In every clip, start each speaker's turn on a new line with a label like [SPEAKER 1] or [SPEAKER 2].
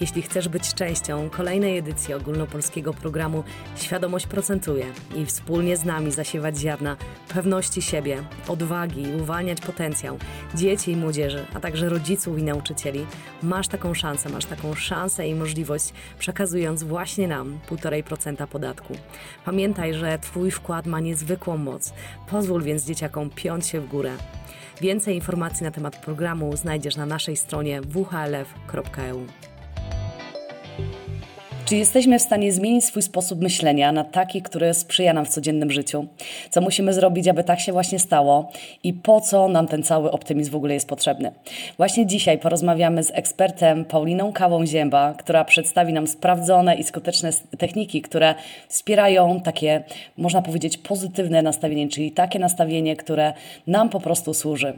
[SPEAKER 1] Jeśli chcesz być częścią kolejnej edycji ogólnopolskiego programu Świadomość procentuje i wspólnie z nami zasiewać ziarna pewności siebie, odwagi i uwalniać potencjał dzieci i młodzieży, a także rodziców i nauczycieli, masz taką szansę, masz taką szansę i możliwość przekazując właśnie nam 1,5% podatku. Pamiętaj, że Twój wkład ma niezwykłą moc. Pozwól więc dzieciakom piąć się w górę. Więcej informacji na temat programu znajdziesz na naszej stronie whlf.eu. Czy jesteśmy w stanie zmienić swój sposób myślenia na taki, który sprzyja nam w codziennym życiu? Co musimy zrobić, aby tak się właśnie stało? I po co nam ten cały optymizm w ogóle jest potrzebny? Właśnie dzisiaj porozmawiamy z ekspertem Pauliną Kawą Zięba, która przedstawi nam sprawdzone i skuteczne techniki, które wspierają takie, można powiedzieć, pozytywne nastawienie, czyli takie nastawienie, które nam po prostu służy.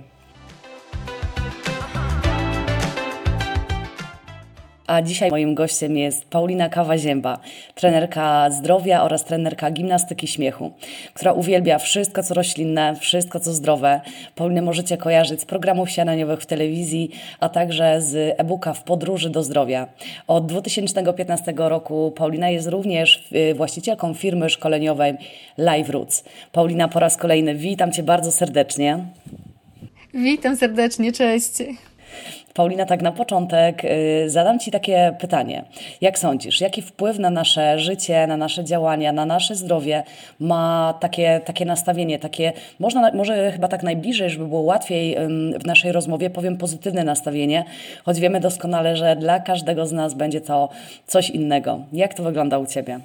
[SPEAKER 1] A dzisiaj moim gościem jest Paulina Kawa-Zięba, trenerka zdrowia oraz trenerka gimnastyki śmiechu, która uwielbia wszystko, co roślinne, wszystko, co zdrowe. Paulinę możecie kojarzyć z programów śniadaniowych w telewizji, a także z e-booka W podróży do zdrowia. Od 2015 roku Paulina jest również y, właścicielką firmy szkoleniowej Live Roots. Paulina, po raz kolejny witam Cię bardzo serdecznie.
[SPEAKER 2] Witam serdecznie, cześć.
[SPEAKER 1] Paulina, tak na początek y, zadam Ci takie pytanie. Jak sądzisz, jaki wpływ na nasze życie, na nasze działania, na nasze zdrowie ma takie, takie nastawienie, takie, można, może chyba tak najbliżej, żeby było łatwiej w naszej rozmowie, powiem pozytywne nastawienie, choć wiemy doskonale, że dla każdego z nas będzie to coś innego. Jak to wygląda u Ciebie?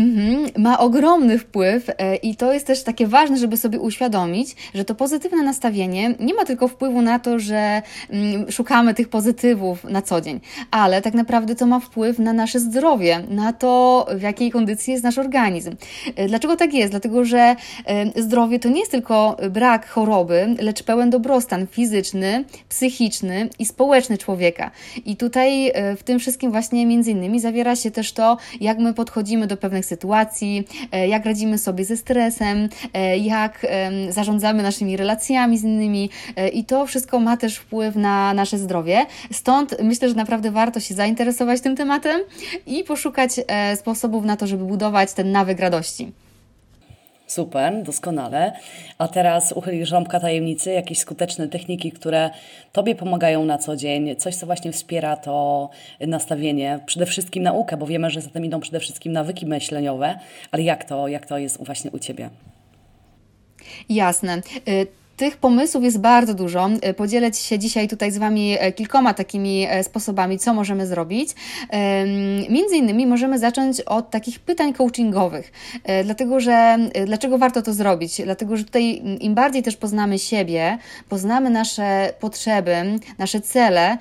[SPEAKER 2] Mhm, ma ogromny wpływ e, i to jest też takie ważne, żeby sobie uświadomić, że to pozytywne nastawienie nie ma tylko wpływu na to, że mm, szukamy tych pozytywów na co dzień, ale tak naprawdę to ma wpływ na nasze zdrowie, na to, w jakiej kondycji jest nasz organizm. E, dlaczego tak jest? Dlatego, że e, zdrowie to nie jest tylko brak choroby, lecz pełen dobrostan fizyczny, psychiczny i społeczny człowieka. I tutaj w tym wszystkim właśnie między innymi zawiera się też to, jak my podchodzimy do pewnych sytuacji, e, jak radzimy sobie ze stresem, e, jak zarządzamy naszymi relacjami z innymi e, i to wszystko ma też wpływ na nasze zdrowie. Stąd myślę, że naprawdę warto się zainteresować tym tematem i poszukać sposobów na to, żeby budować ten nawyk radości.
[SPEAKER 1] Super, doskonale. A teraz uchylisz rąbka tajemnicy, jakieś skuteczne techniki, które Tobie pomagają na co dzień, coś, co właśnie wspiera to nastawienie, przede wszystkim naukę, bo wiemy, że za tym idą przede wszystkim nawyki myśleniowe, ale jak to, jak to jest właśnie u Ciebie?
[SPEAKER 2] Jasne. Tych pomysłów jest bardzo dużo. E, podzielę się dzisiaj tutaj z Wami e, kilkoma takimi e, sposobami, co możemy zrobić. Między innymi możemy zacząć od takich pytań coachingowych, dlatego że dlaczego warto to zrobić? Dlatego, że tutaj im bardziej też poznamy siebie, poznamy nasze potrzeby, nasze cele,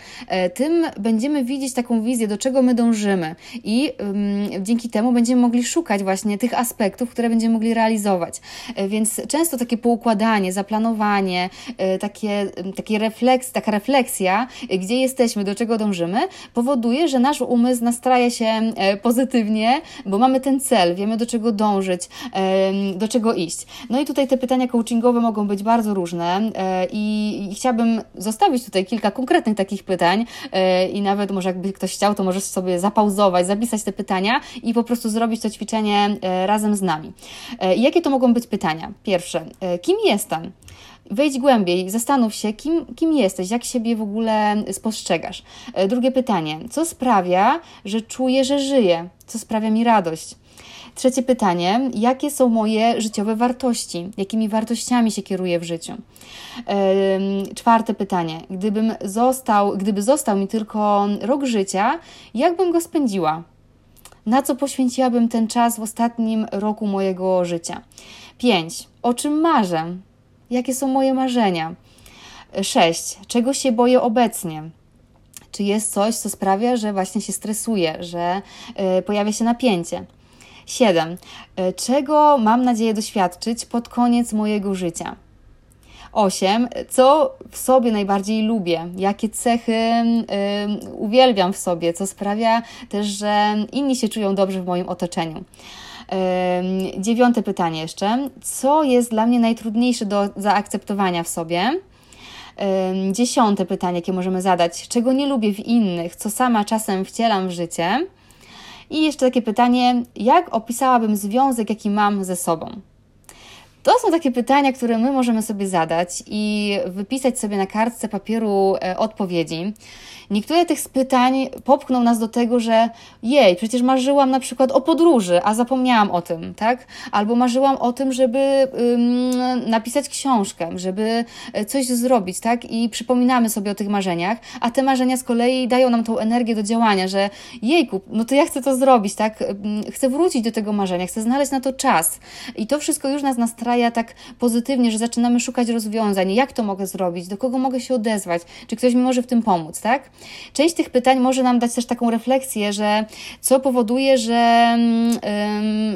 [SPEAKER 2] tym będziemy widzieć taką wizję, do czego my dążymy i dzięki temu będziemy mogli szukać właśnie tych aspektów, które będziemy mogli realizować. Więc często takie poukładanie, zaplanowanie, Y, takie, y, takie refleks, taka refleksja, y, gdzie jesteśmy, do czego dążymy, powoduje, że nasz umysł nastraja się pozytywnie, bo mamy ten cel, wiemy do czego dążyć, do czego iść. No i tutaj te pytania coachingowe mogą być bardzo różne i, chciałabym zostawić tutaj kilka konkretnych takich pytań i nawet może jakby ktoś chciał, to możesz sobie zapauzować, zapisać te pytania i po prostu zrobić to ćwiczenie razem z nami. Jakie to mogą być pytania? Pierwsze, kim jestem? Wejdź głębiej, zastanów się, kim, kim jesteś, jak siebie w ogóle spostrzegasz. E, drugie pytanie: co sprawia, że czuję, że żyję? Co sprawia mi radość? Trzecie pytanie: jakie są moje życiowe wartości? Jakimi wartościami się kieruję w życiu? Czwarte pytanie: gdybym został, gdyby został mi tylko rok życia, jak bym go spędziła? Na co poświęciłabym ten czas w ostatnim roku mojego życia? Pięć: o czym marzę? Jakie są moje marzenia? 6. Czego się boję obecnie? Czy jest coś, co sprawia, że właśnie się stresuję, że y, pojawia się napięcie? 7. Y, czego mam nadzieję doświadczyć pod koniec mojego życia? 8. Co w sobie najbardziej lubię? Jakie cechy y, uwielbiam w sobie? Co sprawia też, że inni się czują dobrze w moim otoczeniu? Dziewiąte pytanie jeszcze. Co jest dla mnie najtrudniejsze do zaakceptowania w sobie? Dziesiąte pytanie, jakie możemy zadać: czego nie lubię w innych, co sama czasem wcielam w życie? I jeszcze takie pytanie: jak opisałabym związek, jaki mam ze sobą? To są takie pytania, które my możemy sobie zadać i wypisać sobie na kartce papieru e, odpowiedzi. Niektóre tych pytań popchną nas do tego, że jej, przecież marzyłam na przykład o podróży, a zapomniałam o tym, tak? Albo marzyłam o tym, żeby ym, napisać książkę, żeby e, coś zrobić, tak? I przypominamy sobie o tych marzeniach, a te marzenia z kolei dają nam tą energię do działania, że jejku, no to ja chcę to zrobić, tak? Chcę wrócić do tego marzenia, chcę znaleźć na to czas. I to wszystko już nas nastraja tak pozytywnie, że zaczynamy szukać rozwiązań. Jak to mogę zrobić? Do kogo mogę się odezwać? Czy ktoś mi może w tym pomóc, tak? Część tych pytań może nam dać też taką refleksję, że co powoduje, że,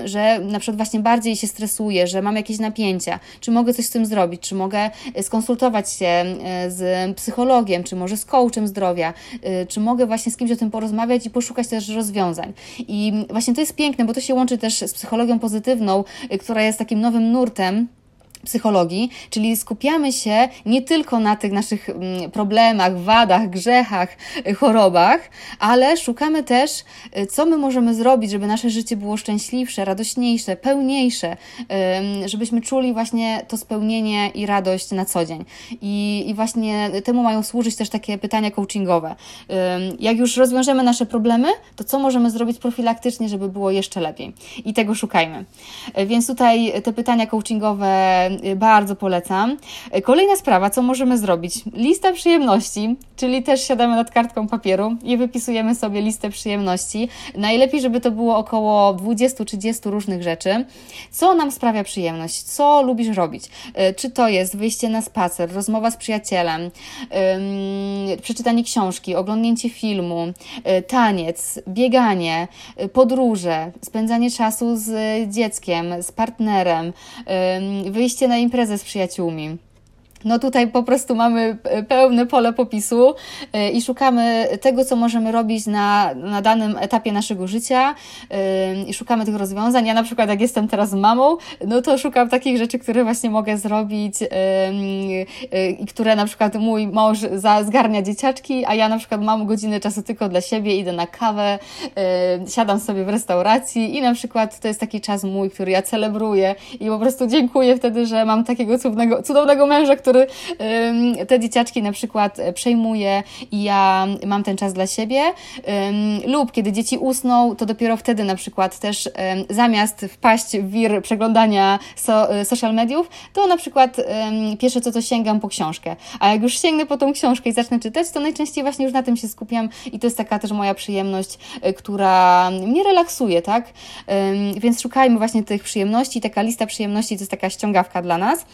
[SPEAKER 2] że na przykład właśnie bardziej się stresuję, że mam jakieś napięcia, czy mogę coś z tym zrobić, czy mogę skonsultować się e, z psychologiem, czy może z coachem zdrowia, e, czy mogę właśnie z kimś o tym porozmawiać i poszukać też rozwiązań. I właśnie to jest piękne, bo to się łączy też z psychologią pozytywną, która jest takim nowym nurtem Them. Psychologii, czyli skupiamy się nie tylko na tych naszych mm, problemach, wadach, grzechach, y, chorobach, ale szukamy też, y, co my możemy zrobić, żeby nasze życie było szczęśliwsze, radośniejsze, pełniejsze, żebyśmy czuli właśnie to spełnienie i radość na co dzień. I, i właśnie temu mają służyć też takie pytania coachingowe. Jak już rozwiążemy nasze problemy, to co możemy zrobić profilaktycznie, żeby było jeszcze lepiej? I tego szukajmy. Więc tutaj te pytania coachingowe Y, bardzo polecam. Y, kolejna sprawa, co możemy zrobić? Lista przyjemności, czyli też siadamy nad kartką papieru i wypisujemy sobie listę przyjemności. Najlepiej, żeby to było około 20-30 różnych rzeczy. Co nam sprawia przyjemność? Co lubisz robić? Y, czy to jest wyjście na spacer, rozmowa z przyjacielem, przeczytanie książki, oglądnięcie filmu, taniec, bieganie, podróże, spędzanie czasu z dzieckiem, z partnerem, wyjście na imprezę z przyjaciółmi. No tutaj po prostu mamy pełne pole popisu e, i szukamy tego, co możemy robić na, na danym etapie naszego życia e, i szukamy tych rozwiązań. Ja na przykład jak jestem teraz mamą, no to szukam takich rzeczy, które właśnie mogę zrobić e, i które na przykład mój mąż zgarnia dzieciaczki, a ja na przykład mam godzinę czasu tylko dla siebie, idę na kawę, siadam sobie w restauracji i na przykład to jest taki czas mój, który ja celebruję i po prostu dziękuję wtedy, że mam takiego cudownego, cudownego męża, który który te dzieciaczki na przykład e, przejmuje i ja mam ten czas dla siebie. Lub kiedy dzieci usną, to dopiero wtedy na przykład też zamiast wpaść w wir przeglądania e, social mediów, to na przykład pierwsze co to sięgam po książkę. A jak już sięgnę po tą książkę i zacznę czytać, to najczęściej właśnie już na tym się skupiam i to jest taka też moja przyjemność, e, która mnie relaksuje, tak? Więc szukajmy właśnie tych przyjemności. Taka lista przyjemności to jest taka ściągawka dla nas.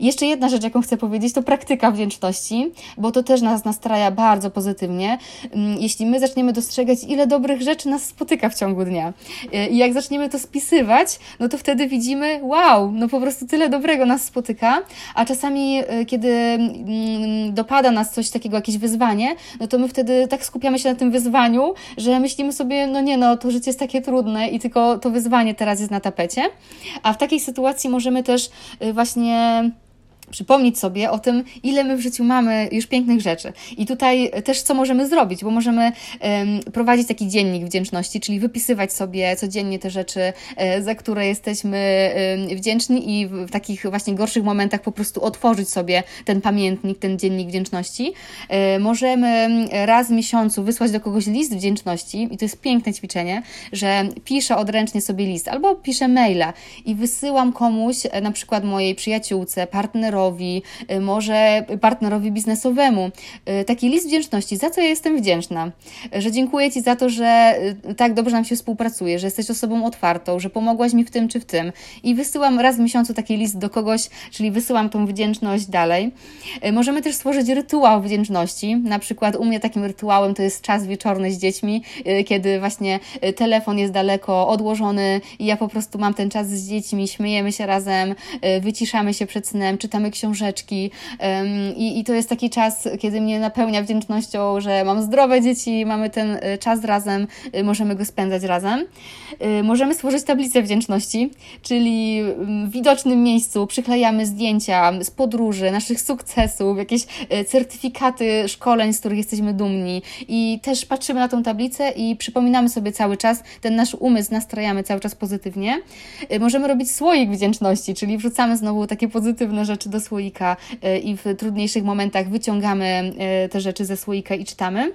[SPEAKER 2] Jeszcze jedna rzecz, jaką chcę powiedzieć, powiedzieć, to praktyka wdzięczności, bo to też nas nastraja bardzo pozytywnie. Mm, jeśli my zaczniemy dostrzegać, ile dobrych rzeczy nas spotyka w ciągu dnia y, i jak zaczniemy to spisywać, no to wtedy widzimy, wow, no po prostu tyle dobrego nas spotyka, a czasami, y, kiedy mm, dopada nas coś takiego, jakieś wyzwanie, no to my wtedy tak skupiamy się na tym wyzwaniu, że myślimy sobie, no nie, no to życie jest takie trudne i tylko to wyzwanie teraz jest na tapecie, a w takiej sytuacji możemy też y, właśnie przypomnieć sobie o tym, ile my w życiu mamy już pięknych rzeczy. I tutaj też co możemy zrobić, bo możemy prowadzić taki dziennik wdzięczności, czyli wypisywać sobie codziennie te rzeczy, e, za które jesteśmy wdzięczni i w takich właśnie gorszych momentach po prostu otworzyć sobie ten pamiętnik, ten dziennik wdzięczności. E, możemy raz w miesiącu wysłać do kogoś list wdzięczności i to jest piękne ćwiczenie, że piszę odręcznie sobie list albo piszę maila i wysyłam komuś, e, na przykład mojej przyjaciółce, partnerowi, y, może partnerowi biznesowemu. Y, taki list wdzięczności, za co ja jestem wdzięczna, że dziękuję Ci za to, że y, tak dobrze nam się współpracuje, że jesteś osobą otwartą, że pomogłaś mi w tym czy w tym. I wysyłam raz w miesiącu taki list do kogoś, czyli wysyłam tą wdzięczność dalej. Możemy też stworzyć rytuał wdzięczności. Na przykład u mnie takim rytuałem to jest czas wieczorny z dziećmi, kiedy właśnie telefon jest daleko odłożony i ja po prostu mam ten czas z dziećmi, śmiejemy się razem, wyciszamy się przed snem, czytamy czytamy książeczki i, i to jest taki czas, kiedy mnie napełnia wdzięcznością, że mam zdrowe dzieci, mamy ten czas razem, możemy go spędzać razem. Możemy stworzyć tablicę wdzięczności, czyli w widocznym miejscu przyklejamy zdjęcia z podróży, naszych sukcesów, jakieś certyfikaty szkoleń, z których jesteśmy dumni i też patrzymy na tą tablicę i przypominamy sobie cały czas, ten nasz umysł nastrajamy cały czas pozytywnie. Możemy robić słoik wdzięczności, czyli wrzucamy znowu takie pozytywne rzeczy do słoika y, i w trudniejszych momentach wyciągamy y, te rzeczy ze słoika i czytamy.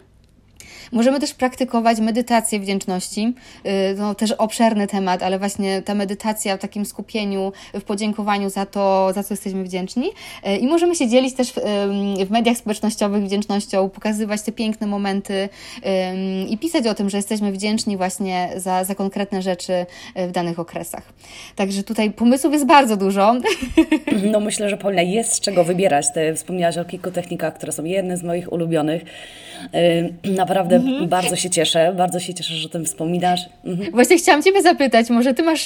[SPEAKER 2] Możemy też praktykować medytację wdzięczności. Y, no, też obszerny temat, ale właśnie ta medytacja w takim skupieniu, w podziękowaniu za to, za co jesteśmy wdzięczni. Y, I możemy się dzielić też w, w mediach społecznościowych wdzięcznością, pokazywać te piękne momenty i pisać o tym, że jesteśmy wdzięczni właśnie za, za konkretne rzeczy y, w danych okresach. Także tutaj pomysłów jest bardzo dużo.
[SPEAKER 1] No myślę, że Paulina jest z czego wybierać. Ty wspomniałaś o kilku technikach, które są jedne z moich ulubionych. Mhm. bardzo się cieszę, bardzo się cieszę, że o tym wspominasz.
[SPEAKER 2] Mhm. Właśnie chciałam Ciebie zapytać, może Ty masz,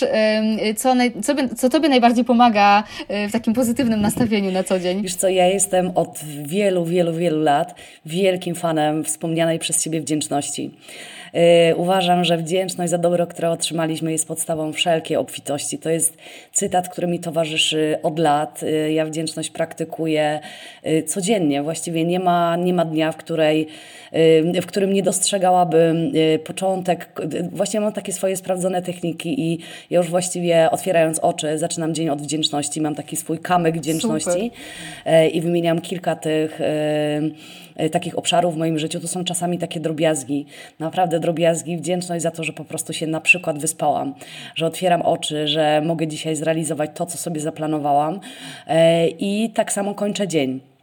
[SPEAKER 2] co, co, co Tobie najbardziej pomaga w takim pozytywnym nastawieniu na co dzień?
[SPEAKER 1] Wiesz co, ja jestem od wielu, wielu, wielu lat wielkim fanem wspomnianej przez Ciebie wdzięczności. Y, uważam, że wdzięczność za dobro, które otrzymaliśmy, jest podstawą wszelkiej obfitości. To jest cytat, który mi towarzyszy od lat. Y, ja wdzięczność praktykuję y, codziennie. Właściwie nie ma, nie ma dnia, w, której, w którym nie dostrzegałabym początek. Właściwie mam takie swoje sprawdzone techniki i ja już właściwie otwierając oczy zaczynam dzień od wdzięczności. Mam taki swój kamyk wdzięczności Super. i wymieniam kilka tych E, takich obszarów w moim życiu, to są czasami takie drobiazgi, naprawdę drobiazgi, wdzięczność za to, że po prostu się na przykład wyspałam, że otwieram oczy, że mogę dzisiaj zrealizować to, co sobie zaplanowałam e, i tak samo kończę dzień.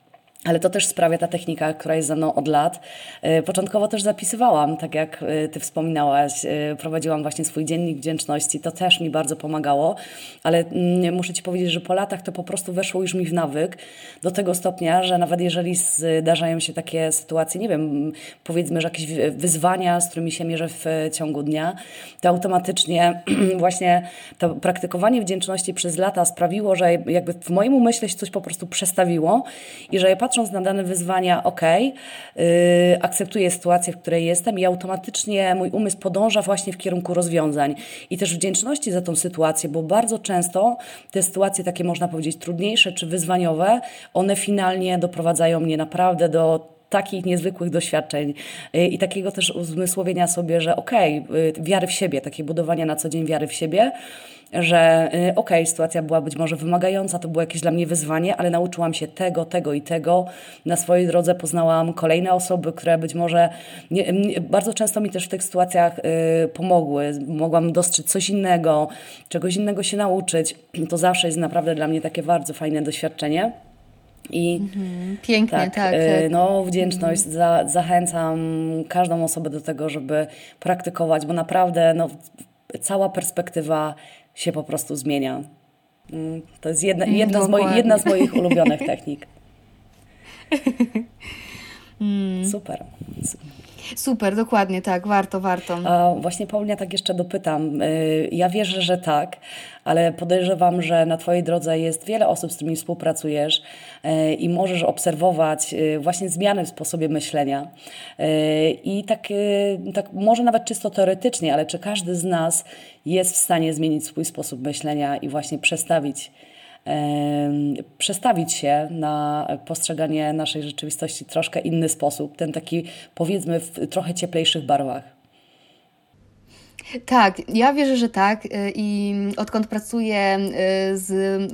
[SPEAKER 1] Ale to też sprawia ta technika, która jest ze mną od lat. E, początkowo też zapisywałam, tak jak e, Ty wspominałaś, e, prowadziłam właśnie swój dziennik wdzięczności, to też mi bardzo pomagało, ale mm, muszę Ci powiedzieć, że po latach to po prostu weszło już mi w nawyk do tego stopnia, że nawet jeżeli zdarzają się takie sytuacje, nie wiem, powiedzmy, że jakieś wyzwania, z którymi się mierzę w ciągu dnia, to automatycznie właśnie to praktykowanie wdzięczności przez lata sprawiło, że jakby w moim umyśle się coś po prostu przestawiło i że ja patrzę patrząc na dane wyzwania, ok, yy, akceptuję sytuację, w której jestem i automatycznie mój umysł podąża właśnie w kierunku rozwiązań. I też wdzięczności za tą sytuację, bo bardzo często te sytuacje takie można powiedzieć trudniejsze czy wyzwaniowe, one finalnie doprowadzają mnie naprawdę do takich niezwykłych doświadczeń y, i takiego też uzmysłowienia sobie, że okej, okay, wiary w siebie, takie budowania na co dzień wiary w siebie, że y, okej, okay, sytuacja była być może wymagająca, to było jakieś dla mnie wyzwanie, ale nauczyłam się tego, tego i tego. Na swojej drodze poznałam kolejne osoby, które być może nie, bardzo często mi też w tych sytuacjach y, pomogły. Mogłam dostrzec coś innego, czegoś innego się nauczyć. To zawsze jest naprawdę dla mnie takie bardzo fajne doświadczenie.
[SPEAKER 2] I mhm. Pięknie, tak. tak,
[SPEAKER 1] y, tak. No, wdzięczność. Mhm. Za, zachęcam każdą osobę do tego, żeby praktykować, bo naprawdę no, cała perspektywa się po prostu zmienia. Mm, to jest jedna, mm, jedna, z, moich, jedna z moich ulubionych technik. Mm. Super.
[SPEAKER 2] Super, dokładnie tak, warto, warto.
[SPEAKER 1] A właśnie Paulina, tak jeszcze dopytam. Y, ja wierzę, że tak, ale podejrzewam, że na Twojej drodze jest wiele osób, z którymi współpracujesz y, i możesz obserwować y, właśnie zmiany w sposobie myślenia. I tak, tak może nawet czysto teoretycznie, ale czy każdy z nas jest w stanie zmienić swój sposób myślenia i właśnie przestawić przestawić się na postrzeganie naszej rzeczywistości troszkę inny sposób, ten taki powiedzmy w trochę cieplejszych barwach.
[SPEAKER 2] Tak, ja wierzę, że tak. Y, I odkąd pracuję y, z,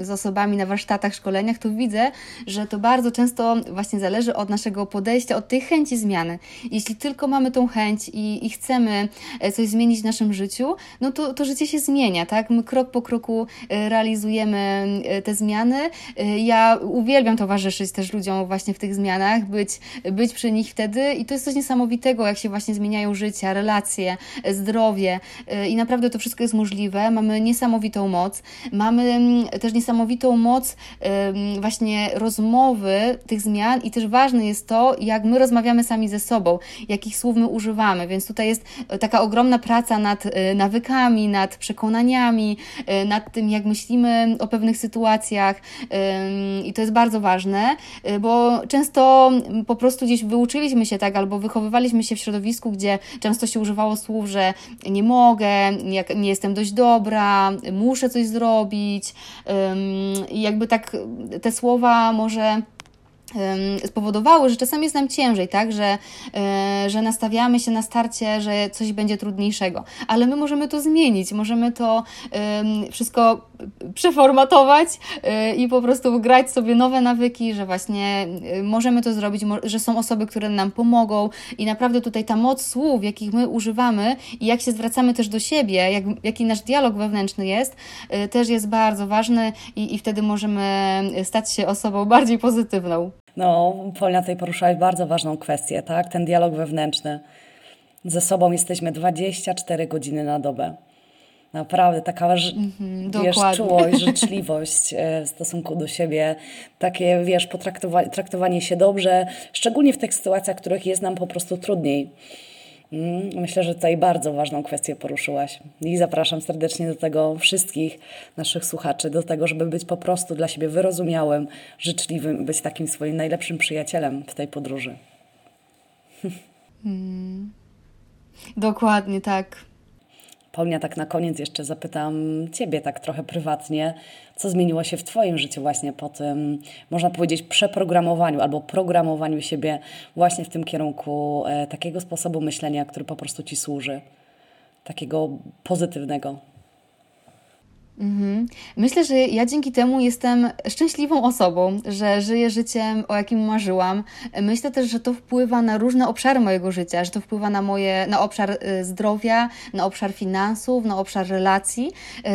[SPEAKER 2] z osobami na warsztatach, szkoleniach, to widzę, że to bardzo często właśnie zależy od naszego podejścia, od tej chęci zmiany. Jeśli tylko mamy tą chęć i, i chcemy e, coś zmienić w naszym życiu, no to, to życie się zmienia, tak? My krok po kroku e, realizujemy e, te zmiany. Ja uwielbiam towarzyszyć też ludziom właśnie w tych zmianach, być, być przy nich wtedy i to jest coś niesamowitego, jak się właśnie zmieniają życia, relacje, zdrowie, y, i naprawdę to wszystko jest możliwe. Mamy niesamowitą moc. Mamy mm, też niesamowitą moc właśnie rozmowy tych zmian i też ważne jest to, jak my rozmawiamy sami ze sobą, jakich słów my używamy, więc tutaj jest taka ogromna praca nad nawykami, nad przekonaniami, nad tym, jak myślimy o pewnych sytuacjach i to jest bardzo ważne, bo często po prostu gdzieś wyuczyliśmy się tak albo wychowywaliśmy się w środowisku, gdzie często się używało słów, że nie mogę, nie, nie jestem dość dobra, muszę coś zrobić. Jakby tak te słowa może spowodowały, że czasami jest nam ciężej, tak, że, e, że nastawiamy się na starcie, że coś będzie trudniejszego, ale my możemy to zmienić, możemy to wszystko przeformatować e, i po prostu grać sobie nowe nawyki, że właśnie e, możemy to zrobić, że są osoby, które nam pomogą i naprawdę tutaj ta moc słów, jakich my używamy i jak się zwracamy też do siebie, jak, jaki nasz dialog wewnętrzny jest, też jest bardzo ważny i, i wtedy możemy stać się osobą bardziej pozytywną.
[SPEAKER 1] No, Polina tutaj poruszałaś bardzo ważną kwestię, tak? Ten dialog wewnętrzny. Ze sobą jesteśmy 24 godziny na dobę. Naprawdę, taka mm-hmm, wiesz, czułość, życzliwość e, w stosunku do siebie, takie, wiesz, potraktowanie traktowanie się dobrze, szczególnie w tych sytuacjach, w których jest nam po prostu trudniej. Mm, myślę, że tutaj bardzo ważną kwestię poruszyłaś i zapraszam serdecznie do tego wszystkich naszych słuchaczy, do tego, żeby być po prostu dla siebie wyrozumiałym, życzliwym, być takim swoim najlepszym przyjacielem w tej podróży.
[SPEAKER 2] Hmm. Dokładnie tak.
[SPEAKER 1] Paulia, tak na koniec jeszcze zapytam Ciebie tak trochę prywatnie, co zmieniło się w Twoim życiu właśnie po tym, można powiedzieć, przeprogramowaniu albo programowaniu siebie właśnie w tym kierunku e, takiego sposobu myślenia, który po prostu Ci służy, takiego pozytywnego.
[SPEAKER 2] Mhm. Myślę, że ja dzięki temu jestem szczęśliwą osobą, że żyję życiem, o jakim marzyłam. Myślę też, że to wpływa na różne obszary mojego życia, że to wpływa na moje, na obszar y, zdrowia, na obszar finansów, na obszar relacji,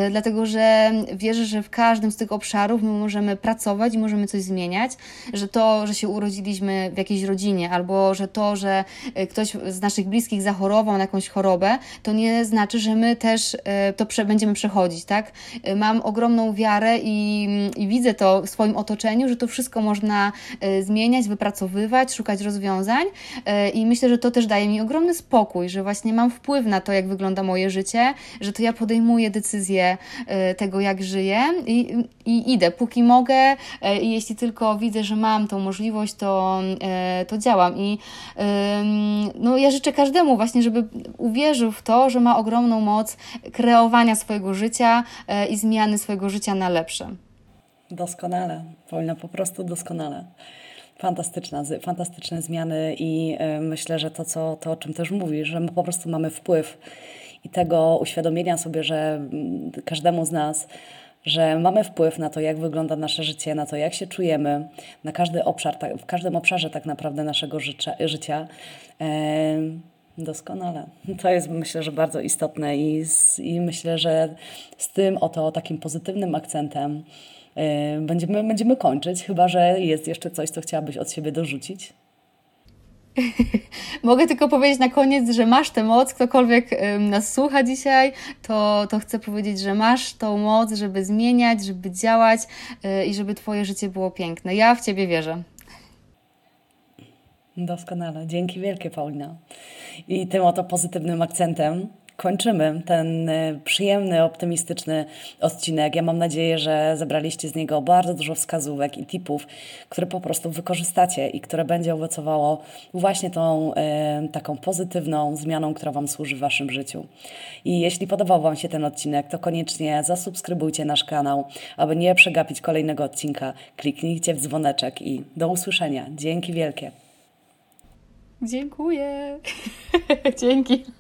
[SPEAKER 2] y, dlatego że wierzę, że w każdym z tych obszarów my możemy pracować i możemy coś zmieniać, że to, że się urodziliśmy w jakiejś rodzinie, albo że to, że y, ktoś z naszych bliskich zachorował na jakąś chorobę, to nie znaczy, że my też to będziemy przechodzić, tak? Mam ogromną wiarę i, i widzę to w swoim otoczeniu, że to wszystko można e, zmieniać, wypracowywać, szukać rozwiązań e, i myślę, że to też daje mi ogromny spokój, że właśnie mam wpływ na to, jak wygląda moje życie, że to ja podejmuję decyzję tego, jak żyję i, i idę, póki mogę i jeśli tylko widzę, że mam tą możliwość, to, to działam. I no, ja życzę każdemu właśnie, żeby uwierzył w to, że ma ogromną moc kreowania swojego życia i zmiany swojego życia na lepsze.
[SPEAKER 1] Doskonale, Paulina, po prostu doskonale. Fantastyczna, fantastyczne zmiany i y, myślę, że to, co, to, o czym też mówisz, że my po prostu mamy wpływ i tego uświadomienia sobie, że mm, każdemu z nas, że mamy wpływ na to, jak wygląda nasze życie, na to, jak się czujemy, na każdy obszar, w każdym obszarze tak naprawdę naszego życia. Doskonale. To jest myślę, że bardzo istotne i, z, i myślę, że z tym oto takim pozytywnym akcentem yy, będziemy, będziemy kończyć, chyba że jest jeszcze coś, co chciałabyś od siebie dorzucić.
[SPEAKER 2] Mogę tylko powiedzieć na koniec, że masz tę moc. Ktokolwiek nas słucha dzisiaj, to, to chcę powiedzieć, że masz tą moc, żeby zmieniać, żeby działać yy, i żeby Twoje życie było piękne. Ja w Ciebie wierzę.
[SPEAKER 1] Doskonale. Dzięki wielkie, Paulina. I tym oto pozytywnym akcentem kończymy ten e, przyjemny, optymistyczny odcinek. Ja mam nadzieję, że zebraliście z niego bardzo dużo wskazówek i tipów, które po prostu wykorzystacie i które będzie owocowało właśnie tą e, taką pozytywną zmianą, która Wam służy w Waszym życiu. I jeśli podobał Wam się ten odcinek, to koniecznie zasubskrybujcie nasz kanał, aby nie przegapić kolejnego odcinka. Kliknijcie w dzwoneczek i do usłyszenia. Dzięki wielkie.
[SPEAKER 2] Dziękuję. Dzięki.